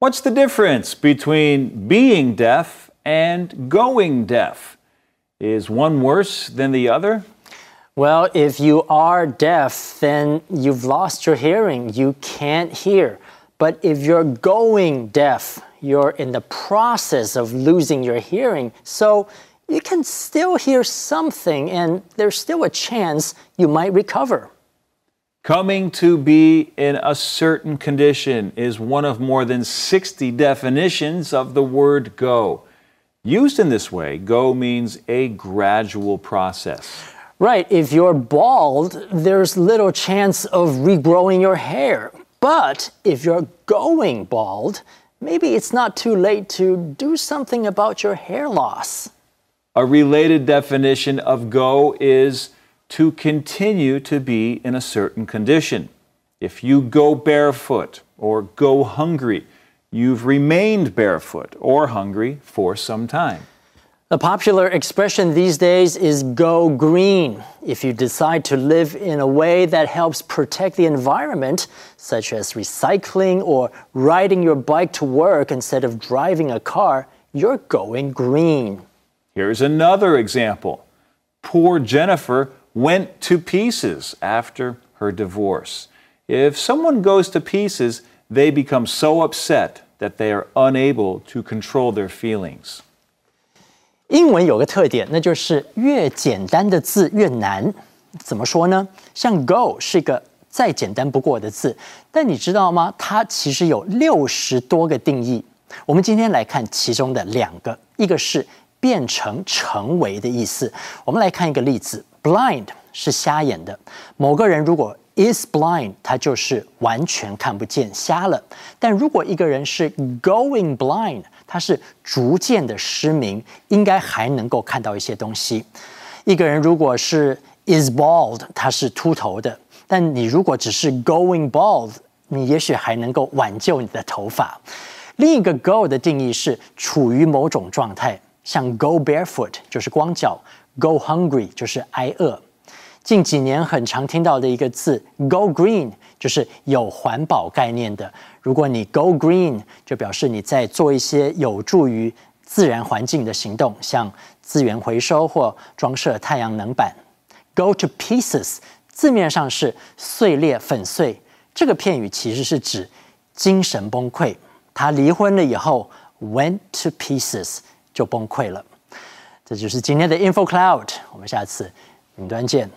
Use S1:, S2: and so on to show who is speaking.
S1: What's the difference between being deaf and going deaf? Is one worse than the other?
S2: Well, if you are deaf, then you've lost your hearing. You can't hear. But if you're going deaf, you're in the process of losing your hearing. So you can still hear something, and there's still a chance you might recover.
S1: Coming to be in a certain condition is one of more than 60 definitions of the word go. Used in this way, go means a gradual process.
S2: Right, if you're bald, there's little chance of regrowing your hair. But if you're going bald, maybe it's not too late to do something about your hair loss.
S1: A related definition of go is to continue to be in a certain condition. If you go barefoot or go hungry, you've remained barefoot or hungry for some time.
S2: A popular expression these days is go green. If you decide to live in a way that helps protect the environment, such as recycling or riding your bike to work instead of driving a car, you're going green.
S1: Here's another example. Poor Jennifer went to pieces after her divorce. If someone goes to pieces, they become so upset that they are unable to control their feelings.
S2: 英文有个特点，那就是越简单的字越难。怎么说呢？像 go 是一个再简单不过的字，但你知道吗？它其实有六十多个定义。我们今天来看其中的两个，一个是变成、成为的意思。我们来看一个例子 ：blind 是瞎眼的。某个人如果 is blind，他就是完全看不见、瞎了。但如果一个人是 going blind，他是逐渐的失明，应该还能够看到一些东西。一个人如果是 is bald，他是秃头的，但你如果只是 going bald，你也许还能够挽救你的头发。另一个 go 的定义是处于某种状态，像 go barefoot 就是光脚，go hungry 就是挨饿。近几年很常听到的一个字，go green，就是有环保概念的。如果你 go green，就表示你在做一些有助于自然环境的行动，像资源回收或装设太阳能板。go to pieces，字面上是碎裂、粉碎。这个片语其实是指精神崩溃。他离婚了以后，went to pieces，就崩溃了。这就是今天的 info cloud，我们下次云端见。